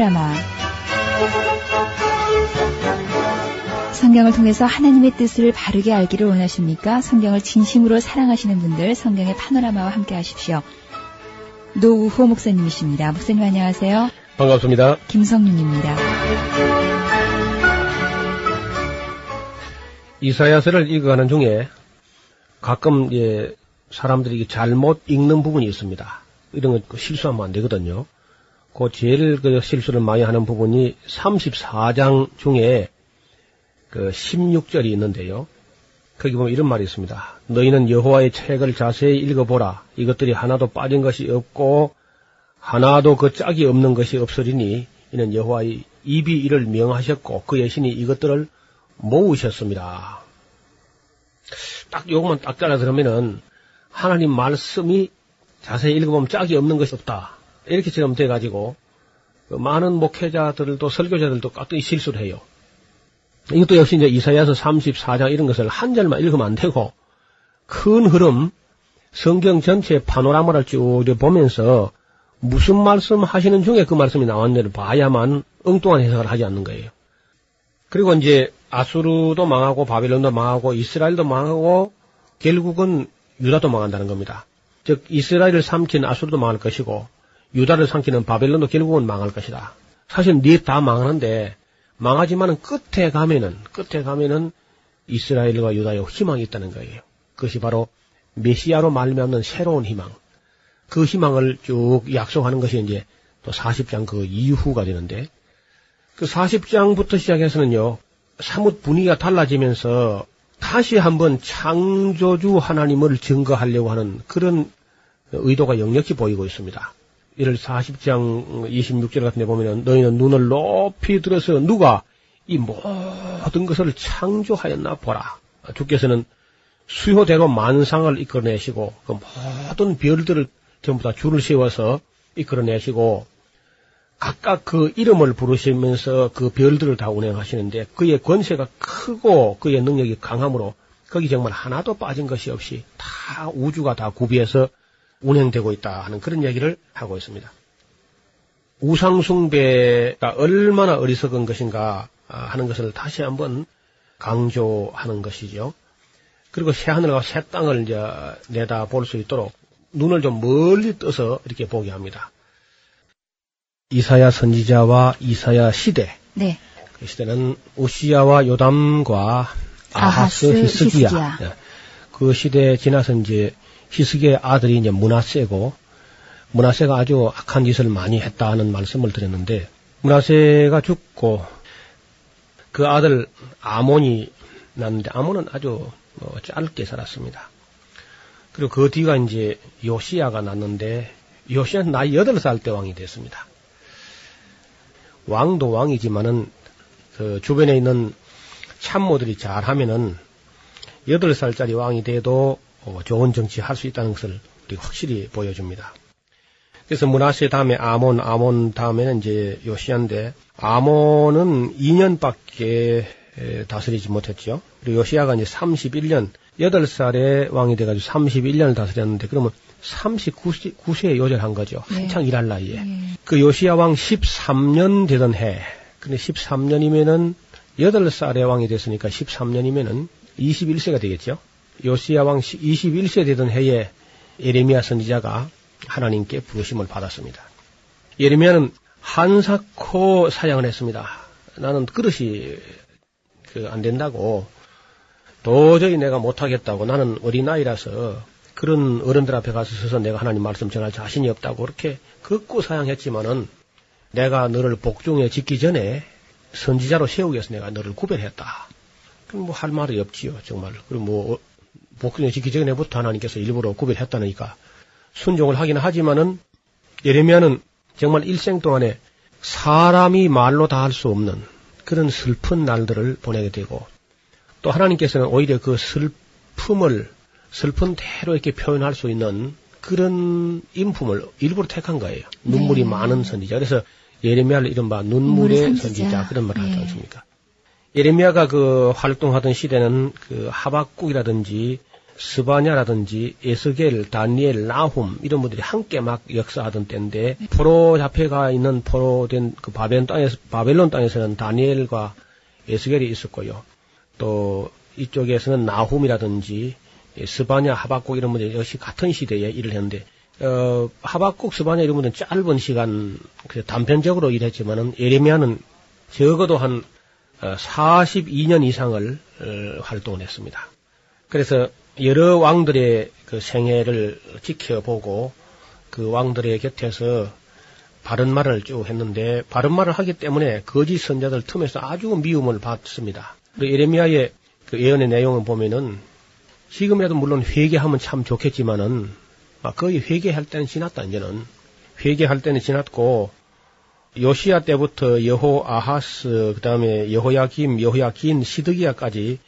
파노라마. 성경을 통해서 하나님의 뜻을 바르게 알기를 원하십니까? 성경을 진심으로 사랑하시는 분들 성경의 파노라마와 함께 하십시오. 노우호 목사님이십니다. 목사님 안녕하세요. 반갑습니다. 김성윤입니다. 이사야서를 읽어가는 중에 가끔 예, 사람들이 잘못 읽는 부분이 있습니다. 이런 거 실수하면 안 되거든요. 그 제일 그 실수를 많이 하는 부분이 34장 중에 그 16절이 있는데요. 거기 보면 이런 말이 있습니다. 너희는 여호와의 책을 자세히 읽어보라. 이것들이 하나도 빠진 것이 없고 하나도 그 짝이 없는 것이 없으리니 이는 여호와의 입이 이를 명하셨고 그의 신이 이것들을 모으셨습니다. 딱 요것만 딱 잘라 들으면은 하나님 말씀이 자세히 읽어보면 짝이 없는 것이 없다. 이렇게처럼 돼가지고 그 많은 목회자들도 설교자들도 깍두기 실수를 해요. 이것도 역시 이제 이사야서 34장 이런 것을 한 절만 읽으면 안 되고 큰 흐름 성경 전체 파노라마를 쭉 보면서 무슨 말씀 하시는 중에 그 말씀이 나왔는지를 봐야만 엉뚱한 해석을 하지 않는 거예요. 그리고 이제 아수르도 망하고 바빌론도 망하고 이스라엘도 망하고 결국은 유다도 망한다는 겁니다. 즉 이스라엘을 삼킨 아수르도 망할 것이고 유다를 삼키는 바벨론도 결국은 망할 것이다. 사실 넷다 망하는데 망하지만은 끝에 가면은 끝에 가면은 이스라엘과 유다의 희망이 있다는 거예요. 그것이 바로 메시아로 말미암는 새로운 희망. 그 희망을 쭉 약속하는 것이 이제 또 40장 그 이후가 되는데 그 40장부터 시작해서는요. 사뭇 분위기가 달라지면서 다시 한번 창조주 하나님을 증거하려고 하는 그런 의도가 역력히 보이고 있습니다. 이를 40장 26절 같은 데 보면은 너희는 눈을 높이 들어서 누가 이 모든 것을 창조하였나 보라. 주께서는 수효대로 만상을 이끌어내시고 그 모든 별들을 전부 다 줄을 세워서 이끌어내시고 각각 그 이름을 부르시면서 그 별들을 다 운행하시는데 그의 권세가 크고 그의 능력이 강함으로 거기 정말 하나도 빠진 것이 없이 다 우주가 다 구비해서 운행되고 있다 하는 그런 얘기를 하고 있습니다. 우상숭배가 얼마나 어리석은 것인가 하는 것을 다시 한번 강조하는 것이죠. 그리고 새하늘과 새 땅을 이제 내다 볼 수 있도록 눈을 좀 멀리 떠서 이렇게 보게 합니다. 이사야 선지자와 이사야 시대. 네. 그 시대는 우시야와 요담과 아하스. 히스기야. 예. 그 시대에 지나서 이제 히스기의 아들이 이제 문하세고 문하세가 아주 악한 짓을 많이 했다 하는 말씀을 드렸는데 문하세가 죽고 그 아들 아몬이 났는데 아몬은 아주 뭐 짧게 살았습니다. 그리고 그 뒤가 이제 요시야가 났는데 요시야는 나이 8살 때 왕이 됐습니다. 왕도 왕이지만은 그 주변에 있는 참모들이 잘하면은 8살짜리 왕이 돼도 어, 좋은 정치 할 수 있다는 것을 우리가 확실히 보여줍니다. 그래서 문하세 다음에 아몬, 아몬 다음에는 이제 요시야인데 아몬은 2년밖에 다스리지 못했죠. 그리고 요시야가 이제 31년, 8살에 왕이 돼가지고 31년을 다스렸는데 그러면 39세에 요절한 거죠. 네. 한창 일할 나이에. 네. 그 요시야 왕 13년 되던 해. 근데 13년이면은 8살에 왕이 됐으니까 13년이면은 21세가 되겠죠. 요시야 왕 21세 되던 해에 예레미야 선지자가 하나님께 부르심을 받았습니다. 예레미야는 한사코 사양을 했습니다. 나는 그릇이 그 안 된다고 도저히 내가 못하겠다고 나는 어린아이라서 그런 어른들 앞에 가서 서서 내가 하나님 말씀 전할 자신이 없다고 그렇게 극구 사양했지만은 내가 너를 복종에 짓기 전에 선지자로 세우기 위해서 내가 너를 구별했다. 그럼 뭐 할 말이 없지요, 정말. 그리고 뭐, 어, 복수를 지키기 전에부터 하나님께서 일부러 구별했다니까 순종을 하긴 하지만은 예레미야는 정말 일생 동안에 사람이 말로 다 할 수 없는 그런 슬픈 날들을 보내게 되고 또 하나님께서는 오히려 그 슬픔을 슬픈 대로 이렇게 표현할 수 있는 그런 인품을 일부러 택한 거예요. 눈물이 네. 많은 선지자. 그래서 예레미야를 이른바 눈물의 선지자. 선지자. 그런 말을 하지 네. 않습니까? 예레미야가 그 활동하던 시대는 그 하박국이라든지 스바냐라든지 에스겔, 다니엘, 나훔 이런 분들이 함께 막 역사하던 때인데 포로 잡혀가 있는 포로된 그 바벨론 땅에서 바벨론 땅에서는 다니엘과 에스겔이 있었고요. 또 이쪽에서는 나훔이라든지 스바냐, 하박국 이런 분들이 역시 같은 시대에 일을 했는데 어, 하박국, 스바냐 이런 분들은 짧은 시간 그 단편적으로 일했지만은 예레미야는 적어도 한 어, 42년 이상을 어, 활동을 했습니다. 그래서 여러 왕들의 그 생애를 지켜보고 그 왕들의 곁에서 바른 말을 쭉 했는데 바른 말을 하기 때문에 거짓 선자들 틈에서 아주 미움을 받습니다. 예레미야의 그 예언의 내용을 보면은 지금이라도 물론 회개하면 참 좋겠지만은 아, 거의 회개할 때는 지났다 이제는 회개할 때는 지났고 요시야 때부터 여호 아하스 그다음에 여호야김 여호야긴 시드기야까지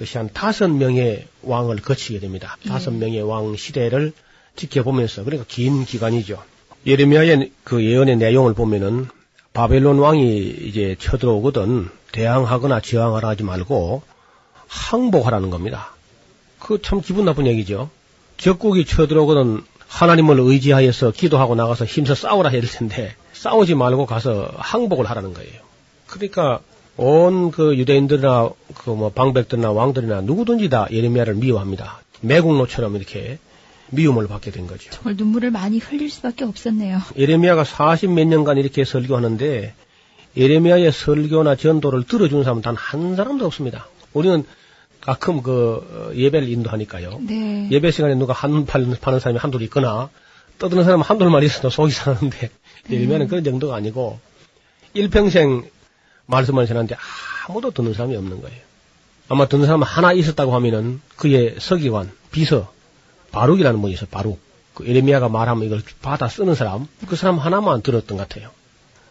역시 한 다섯 명의 왕을 거치게 됩니다. 예. 다섯 명의 왕 시대를 지켜보면서 그러니까 긴 기간이죠. 예레미야의 그 예언의 내용을 보면은 바벨론 왕이 이제 쳐들어오거든 대항하거나 저항하라 하지 말고 항복하라는 겁니다. 그 참 기분 나쁜 얘기죠. 적국이 쳐들어오거든 하나님을 의지하여서 기도하고 나가서 힘써 싸우라 해야 될 텐데 싸우지 말고 가서 항복을 하라는 거예요. 그러니까 온 그 유대인들이나 그 뭐 방백들이나 왕들이나 누구든지 다 예레미야를 미워합니다. 매국노처럼 이렇게 미움을 받게 된 거죠. 정말 눈물을 많이 흘릴 수밖에 없었네요. 예레미야가 40 몇 년간 이렇게 설교하는데 예레미야의 설교나 전도를 들어준 사람은 단 한 사람도 없습니다. 우리는 가끔 그 어, 예배를 인도하니까요. 네. 예배 시간에 누가 한눈 파는, 사람이 한둘 있거나 떠드는 사람 한둘만 있어도 속이 상하는데 예레미야는 그런 정도가 아니고 일평생 말씀을 전하는데 아무도 듣는 사람이 없는 거예요. 아마 듣는 사람 하나 있었다고 하면은 그의 서기관, 비서, 바룩이라는 분이 있어요. 바룩. 그 예레미야가 말하면 이걸 받아 쓰는 사람, 그 사람 하나만 들었던 것 같아요.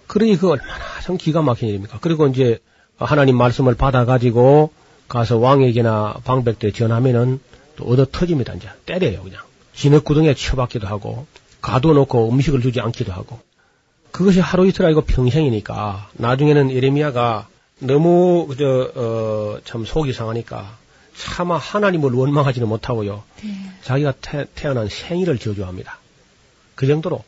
그러니 그 얼마나 참 기가 막힌 일입니까? 그리고 이제 하나님 말씀을 받아가지고 가서 왕에게나 방백들에 전하면은 또 얻어 터집니다, 이제. 때려요, 그냥. 진흙구덩이에 쳐박기도 하고, 가둬놓고 음식을 주지 않기도 하고. 그것이 하루 이틀 아니고 평생이니까, 나중에는 예레미야가 너무, 그저, 어, 참 속이 상하니까, 차마 하나님을 원망하지는 못하고요. 네. 자기가 태, 어난 생일을 저주합니다. 그 정도로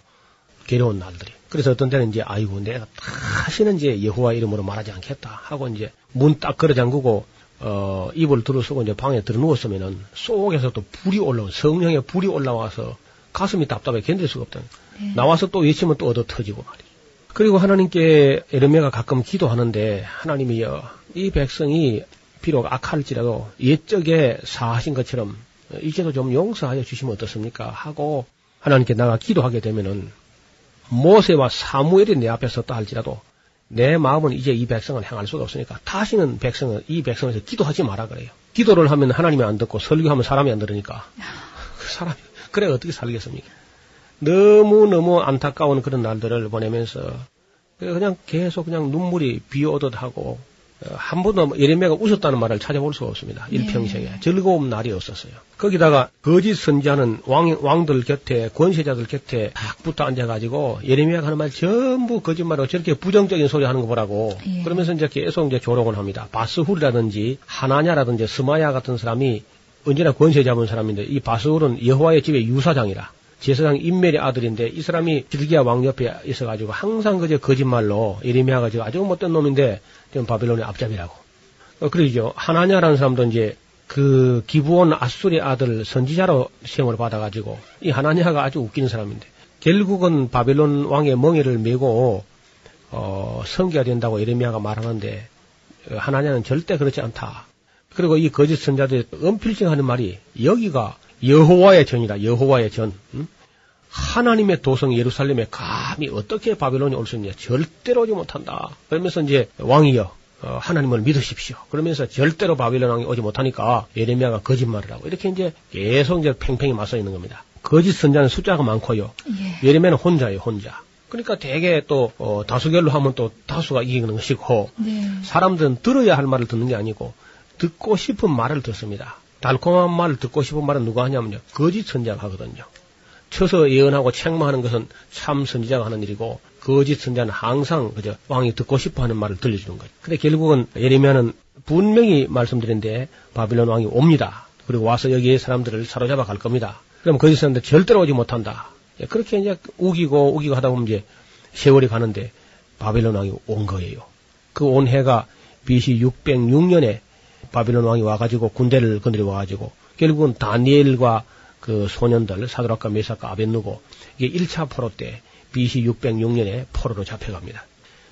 괴로운 날들이. 그래서 어떤 때는 이제 아이고 내가 다시는 이제 여호와 이름으로 말하지 않겠다 하고 이제 문 딱 걸어 잠그고 어 입을 들어쓰고 이제 방에 들어 누웠으면은 속에서 또 불이 올라오 성령의 불이 올라와서 가슴이 답답해 견딜 수가 없다. 네. 나와서 또 외치면 또 얻어 터지고 말이죠. 그리고 하나님께 에르메가 가끔 기도하는데 하나님이여 이 백성이 비록 악할지라도 옛적에 사하신 것처럼 이제도 좀 용서하여 주시면 어떻습니까? 하고 하나님께 나가 기도하게 되면은 모세와 사무엘이 내 앞에 섰다 할지라도 내 마음은 이제 이 백성을 향할 수가 없으니까 다시는 백성을 이 백성에서 기도하지 마라 그래요. 기도를 하면 하나님이 안 듣고 설교하면 사람이 안 들으니까 그 사람이 그래 어떻게 살겠습니까? 너무 너무 안타까운 그런 날들을 보내면서 그냥 계속 그냥 눈물이 비오듯 하고 어, 한 번도 예레미야가 웃었다는 말을 찾아볼 수가 없습니다. 네. 일평생에 즐거운 날이 없었어요. 거기다가 거짓 선지자는 왕 왕들 곁에 권세자들 곁에 딱 붙어 앉아가지고 예레미야가 하는 말 전부 거짓말로 저렇게 부정적인 소리 하는 거 보라고 예. 그러면서 이제 계속 이제 조롱을 합니다. 바스훌이라든지 하나냐라든지 스마야 같은 사람이 언제나 권세 잡은 사람인데 이 바스훌은 여호와의 집의 유사장이라 제사장 인멜의 아들인데 이 사람이 길기야 왕 옆에 있어가지고 항상 그저 거짓말로 예레미야가 아주 못된 놈인데 지금 바벨론의 앞잡이라고. 어, 그러죠. 하나냐라는 사람도 이제 그 기부온 아수리 아들 선지자로 시험을 받아가지고 이 하나냐가 아주 웃기는 사람인데 결국은 바벨론 왕의 멍에를 메고 어, 성기가 된다고 예레미야가 말하는데 어, 하나냐는 절대 그렇지 않다. 그리고 이 거짓 선자들이 엄필증 하는 말이 여기가 여호와의 전이다. 여호와의 전. 음? 하나님의 도성 예루살렘에 감히 어떻게 바벨론이 올 수 있냐. 절대로 오지 못한다. 그러면서 이제 왕이여 어, 하나님을 믿으십시오. 그러면서 절대로 바빌론 왕이 오지 못하니까 예레미야가 거짓말을 하고 이렇게 이제 계속 이제 팽팽히 맞서 있는 겁니다. 거짓 선자는 숫자가 많고요. 예. 예레미야는 혼자예요, 혼자. 그러니까 대개 또 어, 다수결로 하면 또 다수가 이기는 것이고 네. 사람들은 들어야 할 말을 듣는 게 아니고 듣고 싶은 말을 듣습니다. 달콤한 말을 듣고 싶은 말은 누가 하냐면요. 거짓 선자가 하거든요. 쳐서 예언하고 책망하는 것은 참 선지자가 하는 일이고 거짓 선자는 항상 그저 왕이 듣고 싶어 하는 말을 들려주는 거죠. 근데 결국은 예레미야는 분명히 말씀드린데 바빌론 왕이 옵니다. 그리고 와서 여기에 사람들을 사로잡아 갈 겁니다. 그럼 거짓 선자들 절대로 오지 못한다. 예, 그렇게 이제 우기고 우기고 하다 보면 이제 세월이 가는데 바빌론 왕이 온 거예요. 그 온 해가 BC 606년에 바빌론 왕이 와가지고 군대를 건드려 와가지고 결국은 다니엘과 그 소년들 사드락과 메사카 아벤누고 이게 1차 포로 때 BC 606년에 포로로 잡혀갑니다.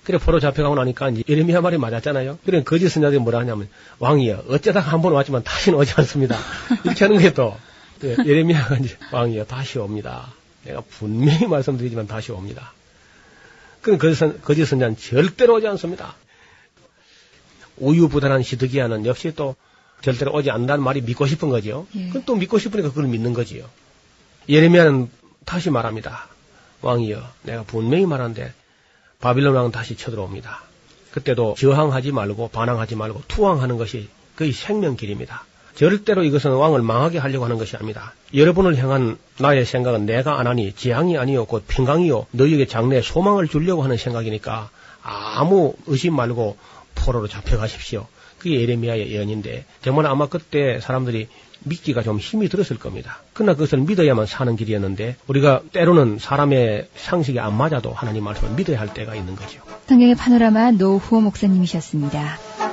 그래 포로 잡혀가고 나니까 예레미야 말이 맞았잖아요. 그래 거짓 선자들이 뭐라 하냐면 왕이여 어쩌다가 한 번 왔지만 다시는 오지 않습니다. 이렇게 하는 게 또 예레미야가 이제 왕이여 다시 옵니다. 내가 분명히 말씀드리지만 다시 옵니다. 그럼 거짓, 선, 거짓 선자는 절대로 오지 않습니다. 우유부단한 시드기야는 역시 또 절대로 오지 않는다는 말이 믿고 싶은 거죠. 예. 그럼 또 믿고 싶으니까 그걸 믿는 거지요. 예레미야는 다시 말합니다. 왕이여, 내가 분명히 말한데 바빌론 왕은 다시 쳐들어옵니다. 그때도 저항하지 말고 반항하지 말고 투항하는 것이 거의 생명길입니다. 절대로 이것은 왕을 망하게 하려고 하는 것이 아닙니다. 여러분을 향한 나의 생각은 내가 안 하니 재앙이 아니요 곧 평강이요 너희에게 장래에 소망을 주려고 하는 생각이니까 아무 의심 말고 포로로 잡혀가십시오. 그게 예레미야의 예언인데 정말 아마 그때 사람들이 믿기가 좀 힘이 들었을 겁니다. 그러나 그것을 믿어야만 사는 길이었는데 우리가 때로는 사람의 상식이 안 맞아도 하나님 말씀을 믿어야 할 때가 있는 거죠. 성경의 파노라마 노후호 목사님이셨습니다.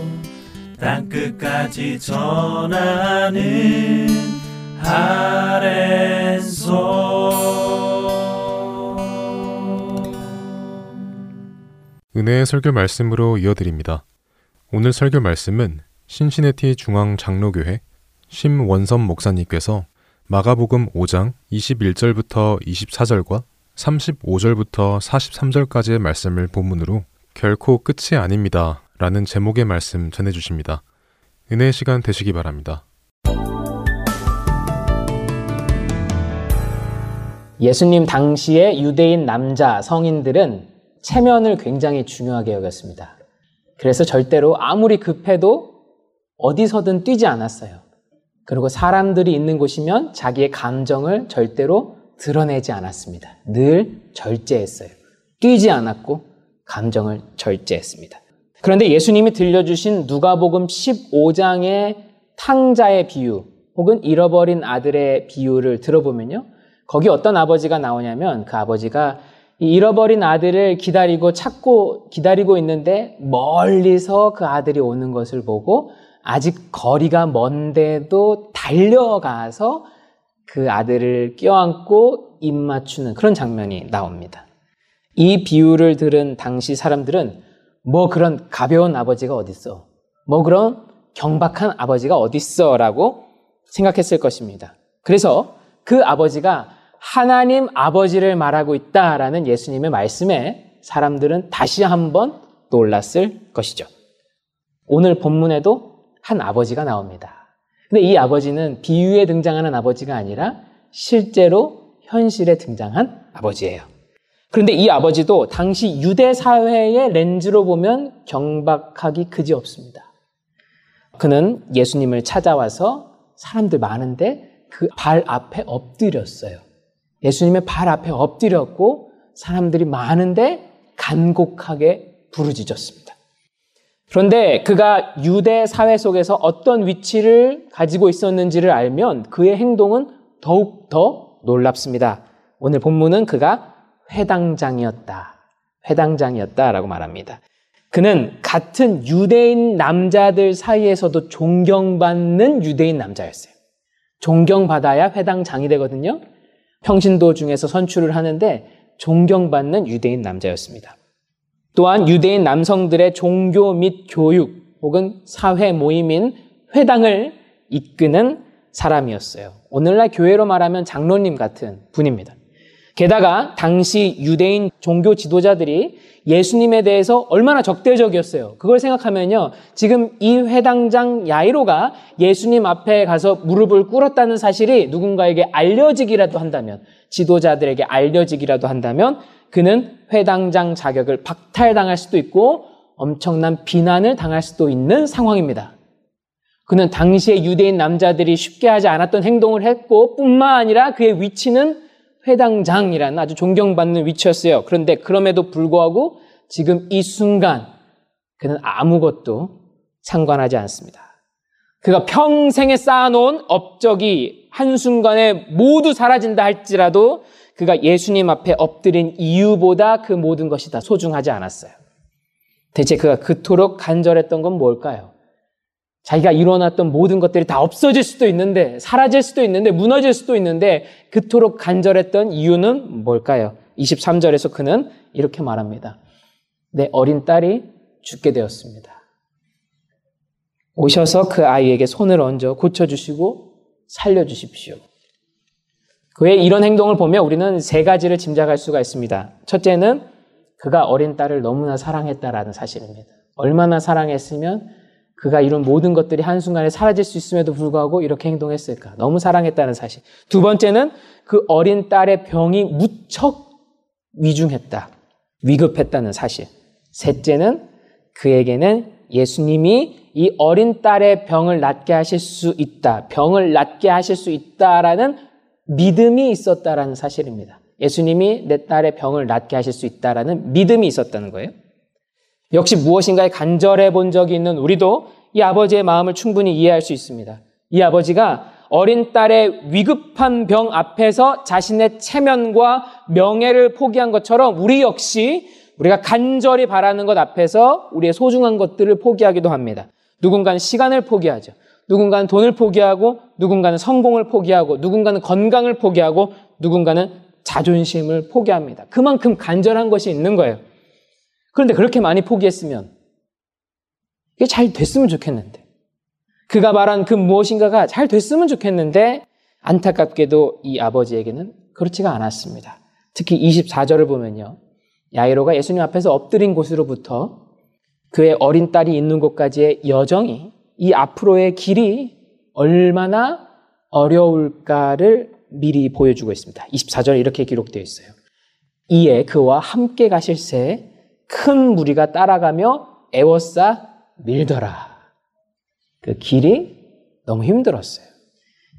땅끝까지 전하는 아랜소 은혜의 설교 말씀으로 이어드립니다. 오늘 설교 말씀은 신시내티 중앙 장로교회 심원섭 목사님께서 마가복음 5장 21절부터 24절과 35절부터 43절까지의 말씀을 본문으로 결코 끝이 아닙니다. 라는 제목의 말씀 전해주십니다. 은혜의 시간 되시기 바랍니다. 예수님 당시의 유대인 남자 성인들은 체면을 굉장히 중요하게 여겼습니다. 그래서 절대로 아무리 급해도 어디서든 뛰지 않았어요. 그리고 사람들이 있는 곳이면 자기의 감정을 절대로 드러내지 않았습니다. 늘 절제했어요. 뛰지 않았고 감정을 절제했습니다. 그런데 예수님이 들려주신 누가복음 15장의 탕자의 비유 혹은 잃어버린 아들의 비유를 들어보면요. 거기 어떤 아버지가 나오냐면 그 아버지가 이 잃어버린 아들을 기다리고 찾고 기다리고 있는데 멀리서 그 아들이 오는 것을 보고 아직 거리가 먼데도 달려가서 그 아들을 껴안고 입 맞추는 그런 장면이 나옵니다. 이 비유를 들은 당시 사람들은 뭐 그런 가벼운 아버지가 어딨어? 뭐 그런 경박한 아버지가 어딨어? 라고 생각했을 것입니다. 그래서 그 아버지가 하나님 아버지를 말하고 있다라는 예수님의 말씀에 사람들은 다시 한번 놀랐을 것이죠. 오늘 본문에도 한 아버지가 나옵니다. 근데 이 아버지는 비유에 등장하는 아버지가 아니라 실제로 현실에 등장한 아버지예요. 그런데 이 아버지도 당시 유대 사회의 렌즈로 보면 경박하기 그지 없습니다. 그는 예수님을 찾아와서 사람들 많은데 그 발 앞에 엎드렸어요. 예수님의 발 앞에 엎드렸고 사람들이 많은데 간곡하게 부르짖었습니다. 그런데 그가 유대 사회 속에서 어떤 위치를 가지고 있었는지를 알면 그의 행동은 더욱 더 놀랍습니다. 오늘 본문은 그가 회당장이었다. 회당장이었다라고 말합니다. 그는 같은 유대인 남자들 사이에서도 존경받는 유대인 남자였어요. 존경받아야 회당장이 되거든요. 평신도 중에서 선출을 하는데 존경받는 유대인 남자였습니다. 또한 유대인 남성들의 종교 및 교육 혹은 사회 모임인 회당을 이끄는 사람이었어요. 오늘날 교회로 말하면 장로님 같은 분입니다. 게다가 당시 유대인 종교 지도자들이 예수님에 대해서 얼마나 적대적이었어요. 그걸 생각하면요. 지금 이 회당장 야이로가 예수님 앞에 가서 무릎을 꿇었다는 사실이 누군가에게 알려지기라도 한다면, 지도자들에게 알려지기라도 한다면, 그는 회당장 자격을 박탈당할 수도 있고 엄청난 비난을 당할 수도 있는 상황입니다. 그는 당시의 유대인 남자들이 쉽게 하지 않았던 행동을 했고 뿐만 아니라 그의 위치는 회당장이라는 아주 존경받는 위치였어요. 그런데 그럼에도 불구하고 지금 이 순간 그는 아무것도 상관하지 않습니다. 그가 평생에 쌓아놓은 업적이 한순간에 모두 사라진다 할지라도 그가 예수님 앞에 엎드린 이유보다 그 모든 것이 다 소중하지 않았어요. 대체 그가 그토록 간절했던 건 뭘까요? 자기가 이뤄놨던 모든 것들이 다 없어질 수도 있는데, 사라질 수도 있는데, 무너질 수도 있는데, 그토록 간절했던 이유는 뭘까요? 23절에서 그는 이렇게 말합니다. 내 어린 딸이 죽게 되었습니다. 오셔서 그 아이에게 손을 얹어 고쳐주시고 살려주십시오. 그의 이런 행동을 보면 우리는 세 가지를 짐작할 수가 있습니다. 첫째는 그가 어린 딸을 너무나 사랑했다라는 사실입니다. 얼마나 사랑했으면 그가 이룬 모든 것들이 한순간에 사라질 수 있음에도 불구하고 이렇게 행동했을까? 너무 사랑했다는 사실. 두 번째는 그 어린 딸의 병이 무척 위중했다. 위급했다는 사실. 셋째는 그에게는 예수님이 이 어린 딸의 병을 낫게 하실 수 있다. 병을 낫게 하실 수 있다라는 믿음이 있었다라는 사실입니다. 예수님이 내 딸의 병을 낫게 하실 수 있다라는 믿음이 있었다는 거예요. 역시 무엇인가에 간절해 본 적이 있는 우리도 이 아버지의 마음을 충분히 이해할 수 있습니다. 이 아버지가 어린 딸의 위급한 병 앞에서 자신의 체면과 명예를 포기한 것처럼 우리 역시 우리가 간절히 바라는 것 앞에서 우리의 소중한 것들을 포기하기도 합니다. 누군가는 시간을 포기하죠. 누군가는 돈을 포기하고, 누군가는 성공을 포기하고, 누군가는 건강을 포기하고, 누군가는 자존심을 포기합니다. 그만큼 간절한 것이 있는 거예요. 그런데 그렇게 많이 포기했으면 이게 잘 됐으면 좋겠는데. 그가 말한 그 무엇인가가 잘 됐으면 좋겠는데 안타깝게도 이 아버지에게는 그렇지가 않았습니다. 특히 24절을 보면요. 야이로가 예수님 앞에서 엎드린 곳으로부터 그의 어린 딸이 있는 곳까지의 여정이 이 앞으로의 길이 얼마나 어려울까를 미리 보여주고 있습니다. 24절에 이렇게 기록되어 있어요. 이에 그와 함께 가실 새 큰 무리가 따라가며 애워싸 밀더라. 그 길이 너무 힘들었어요.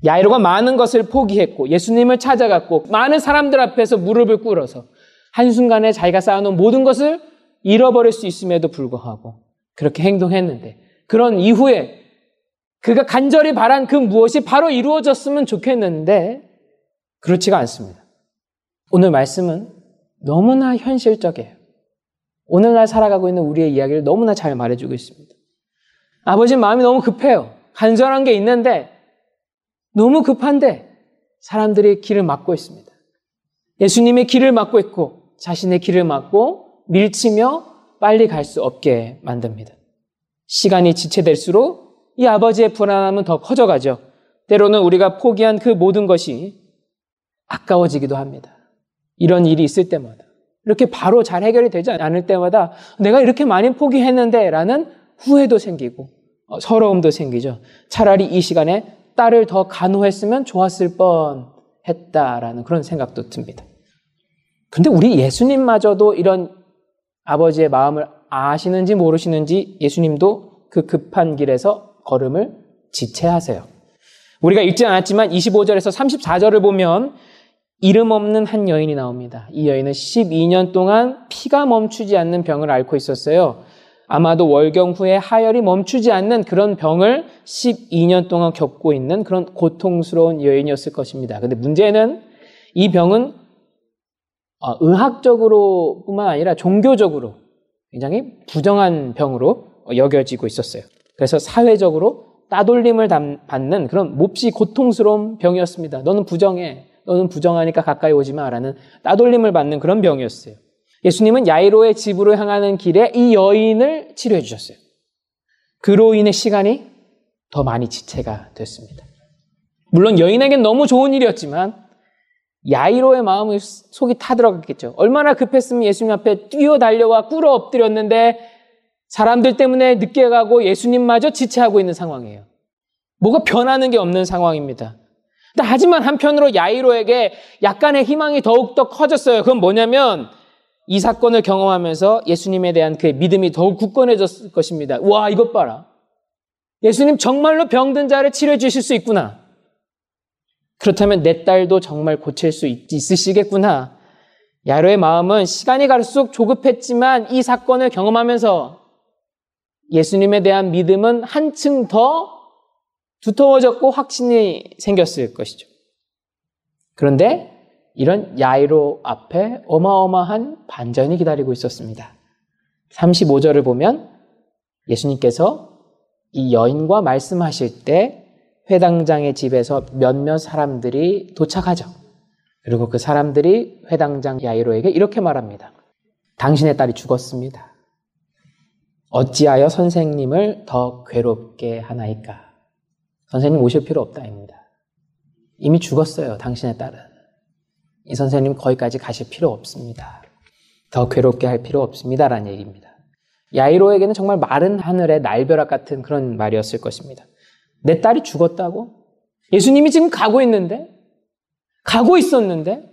야이로가 많은 것을 포기했고 예수님을 찾아갔고 많은 사람들 앞에서 무릎을 꿇어서 한순간에 자기가 쌓아놓은 모든 것을 잃어버릴 수 있음에도 불구하고 그렇게 행동했는데 그런 이후에 그가 간절히 바란 그 무엇이 바로 이루어졌으면 좋겠는데 그렇지가 않습니다. 오늘 말씀은 너무나 현실적이에요. 오늘날 살아가고 있는 우리의 이야기를 너무나 잘 말해주고 있습니다. 아버지 마음이 너무 급해요. 간절한 게 있는데 너무 급한데 사람들이 길을 막고 있습니다. 예수님의 길을 막고 있고 자신의 길을 막고 밀치며 빨리 갈 수 없게 만듭니다. 시간이 지체될수록 이 아버지의 불안함은 더 커져가죠. 때로는 우리가 포기한 그 모든 것이 아까워지기도 합니다. 이런 일이 있을 때마다. 이렇게 바로 잘 해결이 되지 않을 때마다 내가 이렇게 많이 포기했는데 라는 후회도 생기고 어, 서러움도 생기죠. 차라리 이 시간에 딸을 더 간호했으면 좋았을 뻔 했다라는 그런 생각도 듭니다. 근데 우리 예수님마저도 이런 아버지의 마음을 아시는지 모르시는지 예수님도 그 급한 길에서 걸음을 지체하세요. 우리가 읽지 않았지만 25절에서 34절을 보면 이름 없는 한 여인이 나옵니다. 이 여인은 12년 동안 피가 멈추지 않는 병을 앓고 있었어요. 아마도 월경 후에 하열이 멈추지 않는 그런 병을 12년 동안 겪고 있는 그런 고통스러운 여인이었을 것입니다. 근데 문제는 이 병은 어, 의학적으로 뿐만 아니라 종교적으로 굉장히 부정한 병으로 여겨지고 있었어요. 그래서 사회적으로 따돌림을 받는 그런 몹시 고통스러운 병이었습니다. 너는 부정해. 너는 부정하니까 가까이 오지 마라는 따돌림을 받는 그런 병이었어요. 예수님은 야이로의 집으로 향하는 길에 이 여인을 치료해 주셨어요. 그로 인해 시간이 더 많이 지체가 됐습니다. 물론 여인에겐 너무 좋은 일이었지만 야이로의 마음이 속이 타들어갔겠죠. 얼마나 급했으면 예수님 앞에 뛰어 달려와 꿇어 엎드렸는데 사람들 때문에 늦게 가고 예수님마저 지체하고 있는 상황이에요. 뭐가 변하는 게 없는 상황입니다. 하지만 한편으로 야이로에게 약간의 희망이 더욱더 커졌어요. 그건 뭐냐면 이 사건을 경험하면서 예수님에 대한 그의 믿음이 더욱 굳건해졌을 것입니다. 와, 이것 봐라. 예수님 정말로 병든 자를 치료해 주실 수 있구나. 그렇다면 내 딸도 정말 고칠 수 있, 있으시겠구나. 야로의 마음은 시간이 갈수록 조급했지만 이 사건을 경험하면서 예수님에 대한 믿음은 한층 더 두터워졌고 확신이 생겼을 것이죠. 그런데 이런 야이로 앞에 어마어마한 반전이 기다리고 있었습니다. 35절을 보면 예수님께서 이 여인과 말씀하실 때 회당장의 집에서 몇몇 사람들이 도착하죠. 그리고 그 사람들이 회당장 야이로에게 이렇게 말합니다. 당신의 딸이 죽었습니다. 어찌하여 선생님을 더 괴롭게 하나이까? 선생님 오실 필요 없다입니다. 이미 죽었어요. 당신의 딸은. 이 선생님 거기까지 가실 필요 없습니다. 더 괴롭게 할 필요 없습니다라는 얘기입니다. 야이로에게는 정말 마른 하늘의 날벼락 같은 그런 말이었을 것입니다. 내 딸이 죽었다고? 예수님이 지금 가고 있는데? 가고 있었는데?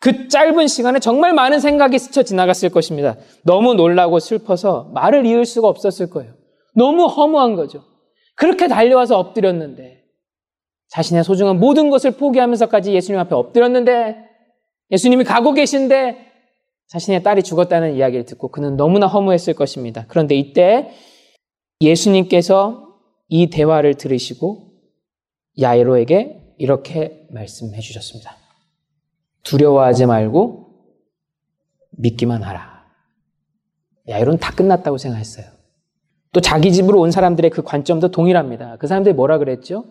그 짧은 시간에 정말 많은 생각이 스쳐 지나갔을 것입니다. 너무 놀라고 슬퍼서 말을 이을 수가 없었을 거예요. 너무 허무한 거죠. 그렇게 달려와서 엎드렸는데, 자신의 소중한 모든 것을 포기하면서까지 예수님 앞에 엎드렸는데, 예수님이 가고 계신데, 자신의 딸이 죽었다는 이야기를 듣고 그는 너무나 허무했을 것입니다. 그런데 이때 예수님께서 이 대화를 들으시고 야이로에게 이렇게 말씀해 주셨습니다. 두려워하지 말고 믿기만 하라. 야이로는 다 끝났다고 생각했어요. 또 자기 집으로 온 사람들의 그 관점도 동일합니다. 그 사람들이 뭐라 그랬죠?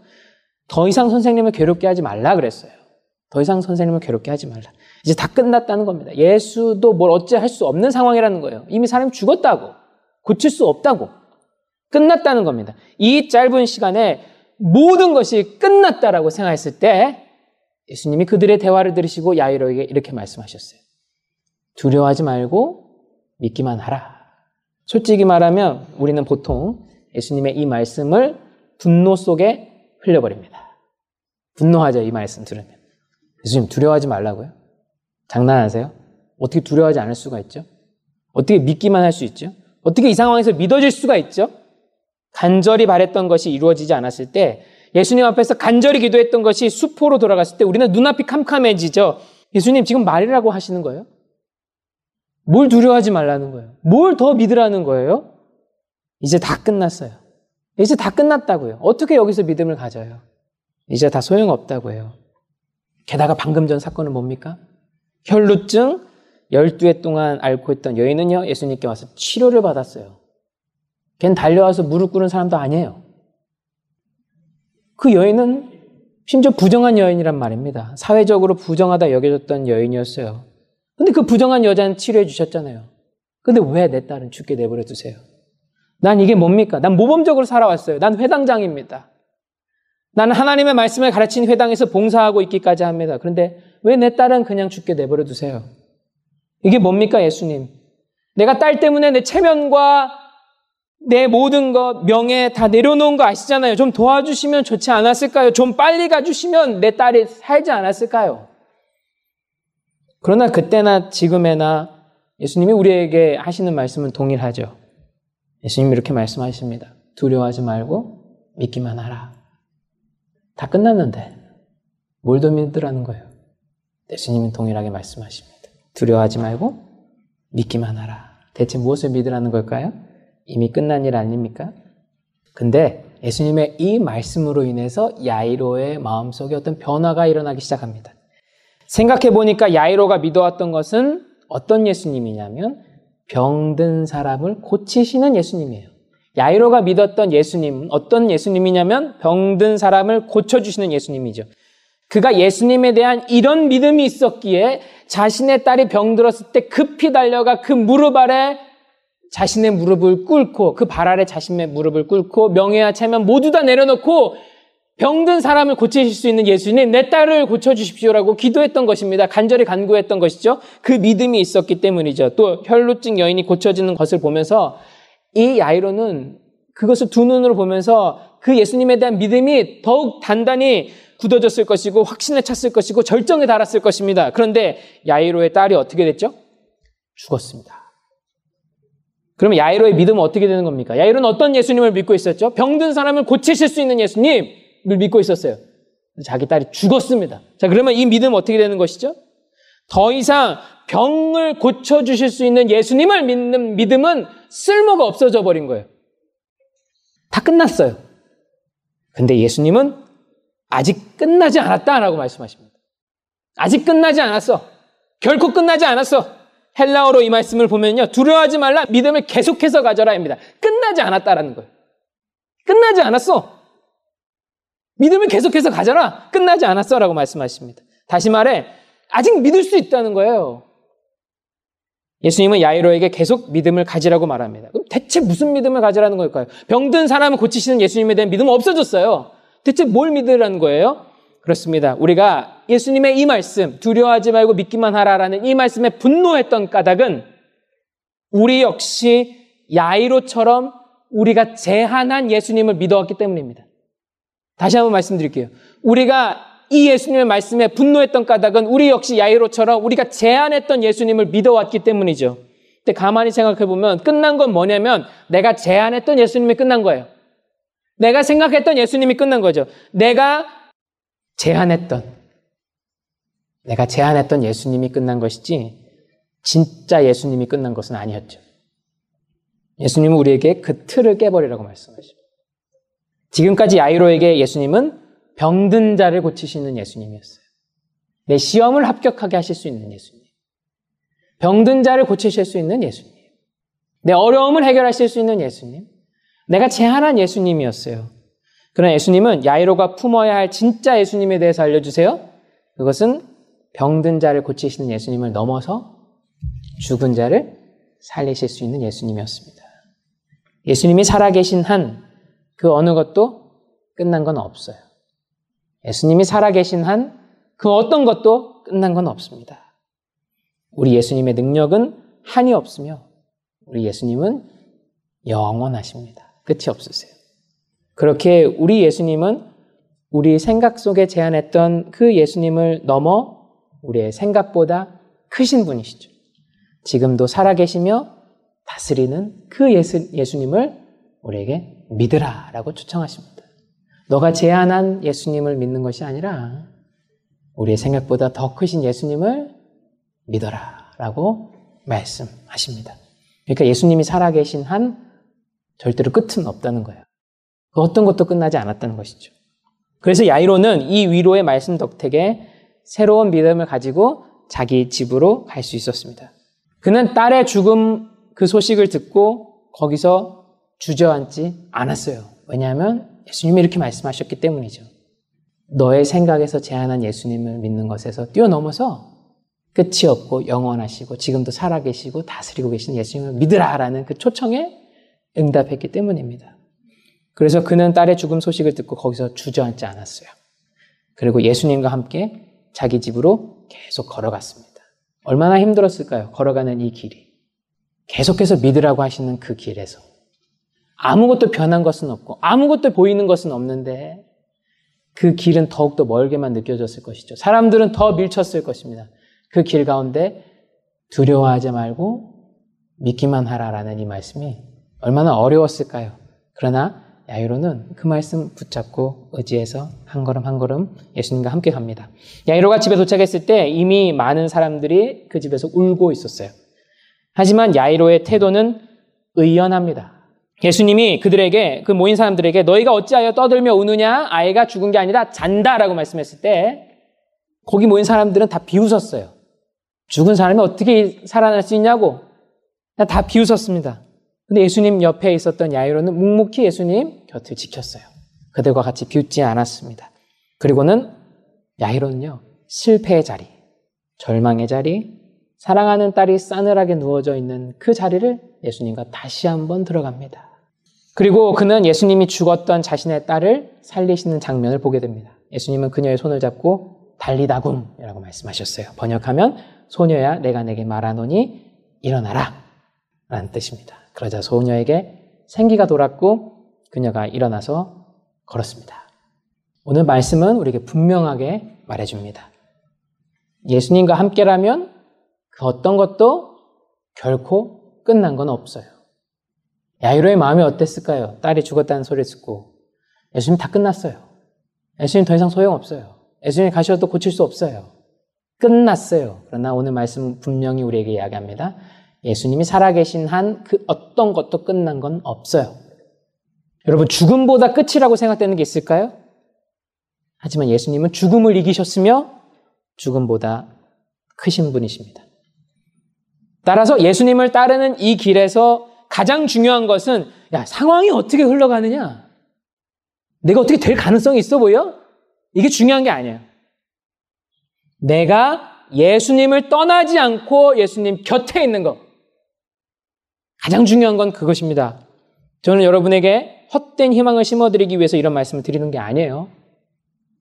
더 이상 선생님을 괴롭게 하지 말라 그랬어요. 더 이상 선생님을 괴롭게 하지 말라. 이제 다 끝났다는 겁니다. 예수도 뭘 어찌 할 수 없는 상황이라는 거예요. 이미 사람이 죽었다고. 고칠 수 없다고. 끝났다는 겁니다. 이 짧은 시간에 모든 것이 끝났다라고 생각했을 때 예수님이 그들의 대화를 들으시고 야이로에게 이렇게 말씀하셨어요. 두려워하지 말고 믿기만 하라. 솔직히 말하면 우리는 보통 예수님의 이 말씀을 분노 속에 흘려버립니다. 분노하죠, 이 말씀 들으면. 예수님 두려워하지 말라고요? 장난하세요? 어떻게 두려워하지 않을 수가 있죠? 어떻게 믿기만 할 수 있죠? 어떻게 이 상황에서 믿어질 수가 있죠? 간절히 바랬던 것이 이루어지지 않았을 때 예수님 앞에서 간절히 기도했던 것이 수포로 돌아갔을 때 우리는 눈앞이 캄캄해지죠. 예수님 지금 말이라고 하시는 거예요? 뭘 두려워하지 말라는 거예요? 뭘 더 믿으라는 거예요? 이제 다 끝났어요. 이제 다 끝났다고요. 어떻게 여기서 믿음을 가져요? 이제 다 소용없다고요. 게다가 방금 전 사건은 뭡니까? 혈루증 12해 동안 앓고 있던 여인은요, 예수님께 와서 치료를 받았어요. 걘 달려와서 무릎 꿇은 사람도 아니에요. 그 여인은 심지어 부정한 여인이란 말입니다. 사회적으로 부정하다 여겨졌던 여인이었어요. 근데 그 부정한 여자는 치료해 주셨잖아요. 근데 왜 내 딸은 죽게 내버려 두세요? 난 이게 뭡니까? 난 모범적으로 살아왔어요. 난 회당장입니다. 나는 하나님의 말씀을 가르친 회당에서 봉사하고 있기까지 합니다. 그런데 왜 내 딸은 그냥 죽게 내버려 두세요? 이게 뭡니까, 예수님? 내가 딸 때문에 내 체면과 내 모든 것, 명예 다 내려놓은 거 아시잖아요. 좀 도와주시면 좋지 않았을까요? 좀 빨리 가주시면 내 딸이 살지 않았을까요? 그러나 그때나 지금에나 예수님이 우리에게 하시는 말씀은 동일하죠. 예수님이 이렇게 말씀하십니다. 두려워하지 말고 믿기만 하라. 다 끝났는데 뭘 더 믿으라는 거예요. 예수님은 동일하게 말씀하십니다. 두려워하지 말고 믿기만 하라. 대체 무엇을 믿으라는 걸까요? 이미 끝난 일 아닙니까? 근데 예수님의 이 말씀으로 인해서 야이로의 마음속에 어떤 변화가 일어나기 시작합니다. 생각해 보니까 야이로가 믿어왔던 것은 어떤 예수님이냐면 병든 사람을 고치시는 예수님이에요. 야이로가 믿었던 예수님은 어떤 예수님이냐면 병든 사람을 고쳐주시는 예수님이죠. 그가 예수님에 대한 이런 믿음이 있었기에 자신의 딸이 병들었을 때 급히 달려가 그 무릎 아래 자신의 무릎을 꿇고 그 발 아래 자신의 무릎을 꿇고 명예와 체면 모두 다 내려놓고 병든 사람을 고치실 수 있는 예수님 내 딸을 고쳐주십시오라고 기도했던 것입니다. 간절히 간구했던 것이죠. 그 믿음이 있었기 때문이죠. 또 혈루증 여인이 고쳐지는 것을 보면서 이 야이로는 그것을 두 눈으로 보면서 그 예수님에 대한 믿음이 더욱 단단히 굳어졌을 것이고 확신에 찼을 것이고 절정에 달았을 것입니다. 그런데 야이로의 딸이 어떻게 됐죠? 죽었습니다. 그러면 야이로의 믿음은 어떻게 되는 겁니까? 야이로는 어떤 예수님을 믿고 있었죠? 병든 사람을 고치실 수 있는 예수님 을 믿고 있었어요. 자기 딸이 죽었습니다. 자, 그러면 이 믿음은 어떻게 되는 것이죠? 더 이상 병을 고쳐주실 수 있는 예수님을 믿는 믿음은 쓸모가 없어져 버린 거예요. 다 끝났어요. 근데 예수님은 아직 끝나지 않았다라고 말씀하십니다. 아직 끝나지 않았어. 결코 끝나지 않았어. 헬라어로 이 말씀을 보면요. 두려워하지 말라. 믿음을 계속해서 가져라. 입니다. 끝나지 않았다라는 거예요. 끝나지 않았어. 믿음을 계속해서 가져라. 끝나지 않았어. 라고 말씀하십니다. 다시 말해, 아직 믿을 수 있다는 거예요. 예수님은 야이로에게 계속 믿음을 가지라고 말합니다. 그럼 대체 무슨 믿음을 가지라는 걸까요? 병든 사람을 고치시는 예수님에 대한 믿음은 없어졌어요. 대체 뭘 믿으라는 거예요? 그렇습니다. 우리가 예수님의 이 말씀, 두려워하지 말고 믿기만 하라라는 이 말씀에 분노했던 까닭은 우리 역시 야이로처럼 우리가 제한한 예수님을 믿어왔기 때문입니다. 다시 한번 말씀드릴게요. 우리가 이 예수님의 말씀에 분노했던 까닭은 우리 역시 야이로처럼 우리가 제한했던 예수님을 믿어왔기 때문이죠. 근데 가만히 생각해 보면 끝난 건 뭐냐면 내가 제한했던 예수님이 끝난 거예요. 내가 생각했던 예수님이 끝난 거죠. 내가 제한했던, 내가 제한했던 예수님이 끝난 것이지, 진짜 예수님이 끝난 것은 아니었죠. 예수님은 우리에게 그 틀을 깨버리라고 말씀하십니다. 지금까지 야이로에게 예수님은 병든 자를 고치시는 예수님이었어요. 내 시험을 합격하게 하실 수 있는 예수님. 병든 자를 고치실 수 있는 예수님. 내 어려움을 해결하실 수 있는 예수님. 내가 제한한 예수님이었어요. 그러나 예수님은 야이로가 품어야 할 진짜 예수님에 대해서 알려주세요. 그것은 병든 자를 고치시는 예수님을 넘어서 죽은 자를 살리실 수 있는 예수님이었습니다. 예수님이 살아계신 한 그 어느 것도 끝난 건 없어요. 예수님이 살아계신 한 그 어떤 것도 끝난 건 없습니다. 우리 예수님의 능력은 한이 없으며 우리 예수님은 영원하십니다. 끝이 없으세요. 그렇게 우리 예수님은 우리 생각 속에 제안했던 그 예수님을 넘어 우리의 생각보다 크신 분이시죠. 지금도 살아계시며 다스리는 그 예수, 예수님을 우리에게 믿으라 라고 초청하십니다. 너가 제안한 예수님을 믿는 것이 아니라 우리의 생각보다 더 크신 예수님을 믿어라 라고 말씀하십니다. 그러니까 예수님이 살아계신 한 절대로 끝은 없다는 거예요. 그 어떤 것도 끝나지 않았다는 것이죠. 그래서 야이로는 이 위로의 말씀 덕택에 새로운 믿음을 가지고 자기 집으로 갈 수 있었습니다. 그는 딸의 죽음 그 소식을 듣고 거기서 주저앉지 않았어요. 왜냐하면 예수님이 이렇게 말씀하셨기 때문이죠. 너의 생각에서 제안한 예수님을 믿는 것에서 뛰어넘어서 끝이 없고 영원하시고 지금도 살아계시고 다스리고 계신 예수님을 믿으라라는 그 초청에 응답했기 때문입니다. 그래서 그는 딸의 죽음 소식을 듣고 거기서 주저앉지 않았어요. 그리고 예수님과 함께 자기 집으로 계속 걸어갔습니다. 얼마나 힘들었을까요? 걸어가는 이 길이. 계속해서 믿으라고 하시는 그 길에서. 아무것도 변한 것은 없고, 아무것도 보이는 것은 없는데, 그 길은 더욱더 멀게만 느껴졌을 것이죠. 사람들은 더 밀쳤을 것입니다. 그 길 가운데 두려워하지 말고 믿기만 하라라는 이 말씀이 얼마나 어려웠을까요? 그러나 야이로는 그 말씀 붙잡고 의지해서 한 걸음 한 걸음 예수님과 함께 갑니다. 야이로가 집에 도착했을 때 이미 많은 사람들이 그 집에서 울고 있었어요. 하지만 야이로의 태도는 의연합니다. 예수님이 그들에게 그 모인 사람들에게 너희가 어찌하여 떠들며 우느냐 아이가 죽은 게 아니라 잔다라고 말씀했을 때 거기 모인 사람들은 다 비웃었어요. 죽은 사람이 어떻게 살아날 수 있냐고 다 비웃었습니다. 근데 예수님 옆에 있었던 야이로는 묵묵히 예수님 곁을 지켰어요. 그들과 같이 비웃지 않았습니다. 그리고는 야이로는요, 실패의 자리, 절망의 자리, 사랑하는 딸이 싸늘하게 누워져 있는 그 자리를 예수님과 다시 한번 들어갑니다. 그리고 그는 예수님이 죽었던 자신의 딸을 살리시는 장면을 보게 됩니다. 예수님은 그녀의 손을 잡고 달리다굼이라고 말씀하셨어요. 번역하면 소녀야 내가 내게 말하노니 일어나라 라는 뜻입니다. 그러자 소녀에게 생기가 돌았고 그녀가 일어나서 걸었습니다. 오늘 말씀은 우리에게 분명하게 말해줍니다. 예수님과 함께라면 그 어떤 것도 결코 끝난 건 없어요. 야이로의 마음이 어땠을까요? 딸이 죽었다는 소리를 듣고 예수님 다 끝났어요. 예수님 더 이상 소용없어요. 예수님 가셔도 고칠 수 없어요. 끝났어요. 그러나 오늘 말씀은 분명히 우리에게 이야기합니다. 예수님이 살아계신 한 그 어떤 것도 끝난 건 없어요. 여러분, 죽음보다 끝이라고 생각되는 게 있을까요? 하지만 예수님은 죽음을 이기셨으며 죽음보다 크신 분이십니다. 따라서 예수님을 따르는 이 길에서 가장 중요한 것은 야, 상황이 어떻게 흘러가느냐? 내가 어떻게 될 가능성이 있어 보여? 이게 중요한 게 아니에요. 내가 예수님을 떠나지 않고 예수님 곁에 있는 것. 가장 중요한 건 그것입니다. 저는 여러분에게 헛된 희망을 심어드리기 위해서 이런 말씀을 드리는 게 아니에요.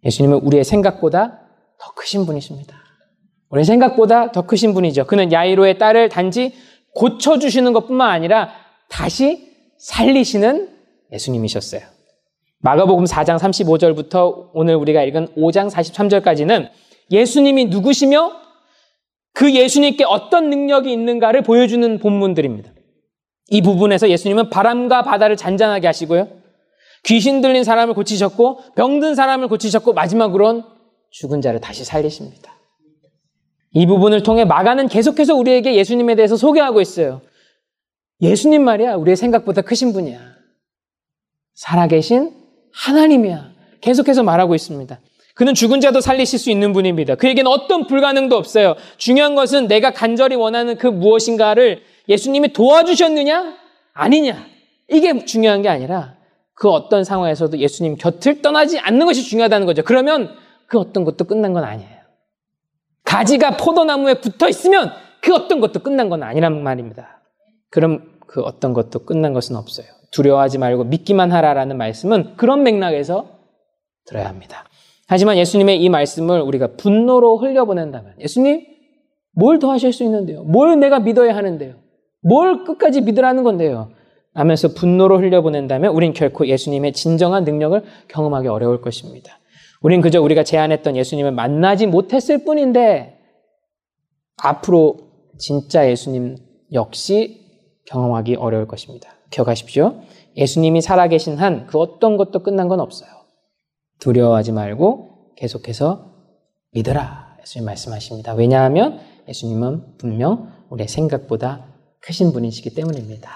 예수님은 우리의 생각보다 더 크신 분이십니다. 우리 생각보다 더 크신 분이죠. 그는 야이로의 딸을 단지 고쳐주시는 것 뿐만 아니라 다시 살리시는 예수님이셨어요. 마가복음 4장 35절부터 오늘 우리가 읽은 5장 43절까지는 예수님이 누구시며 그 예수님께 어떤 능력이 있는가를 보여주는 본문들입니다. 이 부분에서 예수님은 바람과 바다를 잔잔하게 하시고요. 귀신 들린 사람을 고치셨고 병든 사람을 고치셨고 마지막으론 죽은 자를 다시 살리십니다. 이 부분을 통해 마가는 계속해서 우리에게 예수님에 대해서 소개하고 있어요. 예수님 말이야 우리의 생각보다 크신 분이야. 살아계신 하나님이야. 계속해서 말하고 있습니다. 그는 죽은 자도 살리실 수 있는 분입니다. 그에게는 어떤 불가능도 없어요. 중요한 것은 내가 간절히 원하는 그 무엇인가를 예수님이 도와주셨느냐? 아니냐? 이게 중요한 게 아니라 그 어떤 상황에서도 예수님 곁을 떠나지 않는 것이 중요하다는 거죠. 그러면 그 어떤 것도 끝난 건 아니에요. 가지가 포도나무에 붙어 있으면 그 어떤 것도 끝난 건 아니란 말입니다. 그럼 그 어떤 것도 끝난 것은 없어요. 두려워하지 말고 믿기만 하라라는 말씀은 그런 맥락에서 들어야 합니다. 하지만 예수님의 이 말씀을 우리가 분노로 흘려보낸다면 예수님 뭘 더 하실 수 있는데요? 뭘 내가 믿어야 하는데요? 뭘 끝까지 믿으라는 건데요? 하면서 분노로 흘려보낸다면 우린 결코 예수님의 진정한 능력을 경험하기 어려울 것입니다. 우린 그저 우리가 제안했던 예수님을 만나지 못했을 뿐인데 앞으로 진짜 예수님 역시 경험하기 어려울 것입니다. 기억하십시오. 예수님이 살아계신 한 그 어떤 것도 끝난 건 없어요. 두려워하지 말고 계속해서 믿어라. 예수님 말씀하십니다. 왜냐하면 예수님은 분명 우리의 생각보다 크신 분이시기 때문입니다.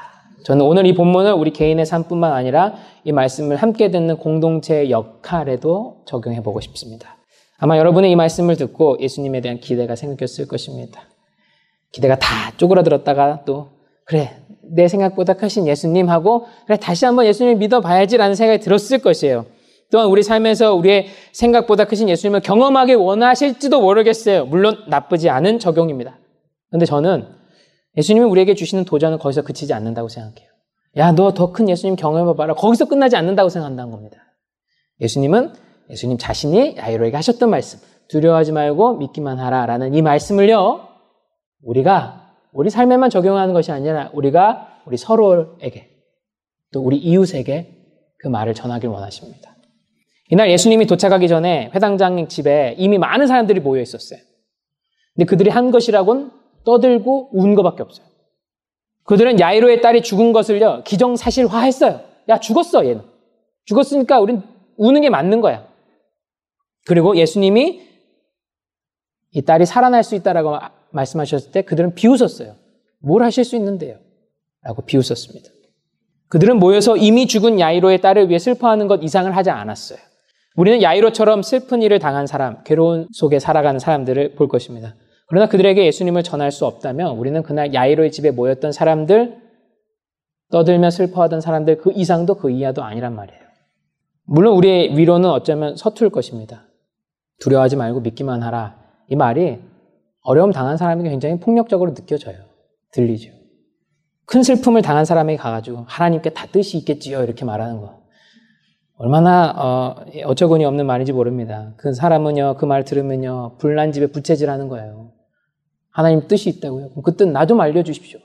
저는 오늘 이 본문을 우리 개인의 삶뿐만 아니라 이 말씀을 함께 듣는 공동체의 역할에도 적용해 보고 싶습니다. 아마 여러분의 이 말씀을 듣고 예수님에 대한 기대가 생겼을 것입니다. 기대가 다 쪼그라들었다가 또 그래 내 생각보다 크신 예수님 하고 그래 다시 한번 예수님 믿어봐야지라는 생각이 들었을 것이에요. 또한 우리 삶에서 우리의 생각보다 크신 예수님을 경험하기 원하실지도 모르겠어요. 물론 나쁘지 않은 적용입니다. 근데 저는 예수님이 우리에게 주시는 도전은 거기서 그치지 않는다고 생각해요. 야, 너 더 큰 예수님 경험해봐라. 거기서 끝나지 않는다고 생각한다는 겁니다. 예수님은 예수님 자신이 야이로에게 하셨던 말씀, 두려워하지 말고 믿기만 하라 라는 이 말씀을요, 우리가 우리 삶에만 적용하는 것이 아니라 우리가 우리 서로에게 또 우리 이웃에게 그 말을 전하길 원하십니다. 이날 예수님이 도착하기 전에 회당장 집에 이미 많은 사람들이 모여 있었어요. 근데 그들이 한 것이라곤 떠들고 운 것밖에 없어요. 그들은 야이로의 딸이 죽은 것을요, 기정사실화했어요. 야, 죽었어, 얘는. 죽었으니까 우린 우는 게 맞는 거야. 그리고 예수님이 이 딸이 살아날 수 있다라고 말씀하셨을 때 그들은 비웃었어요. 뭘 하실 수 있는데요? 라고 비웃었습니다. 그들은 모여서 이미 죽은 야이로의 딸을 위해 슬퍼하는 것 이상을 하지 않았어요. 우리는 야이로처럼 슬픈 일을 당한 사람, 괴로운 속에 살아가는 사람들을 볼 것입니다. 그러나 그들에게 예수님을 전할 수 없다면 우리는 그날 야이로의 집에 모였던 사람들, 떠들며 슬퍼하던 사람들 그 이상도 그 이하도 아니란 말이에요. 물론 우리의 위로는 어쩌면 서툴 것입니다. 두려워하지 말고 믿기만 하라. 이 말이 어려움 당한 사람에게 굉장히 폭력적으로 느껴져요. 들리죠. 큰 슬픔을 당한 사람에게 가가지고 하나님께 다 뜻이 있겠지요. 이렇게 말하는 거. 얼마나 어, 어처구니 없는 말인지 모릅니다. 그 사람은요, 그 말 들으면요, 불난 집에 부채질하는 거예요. 하나님 뜻이 있다고요. 그 뜻 나 좀 알려주십시오.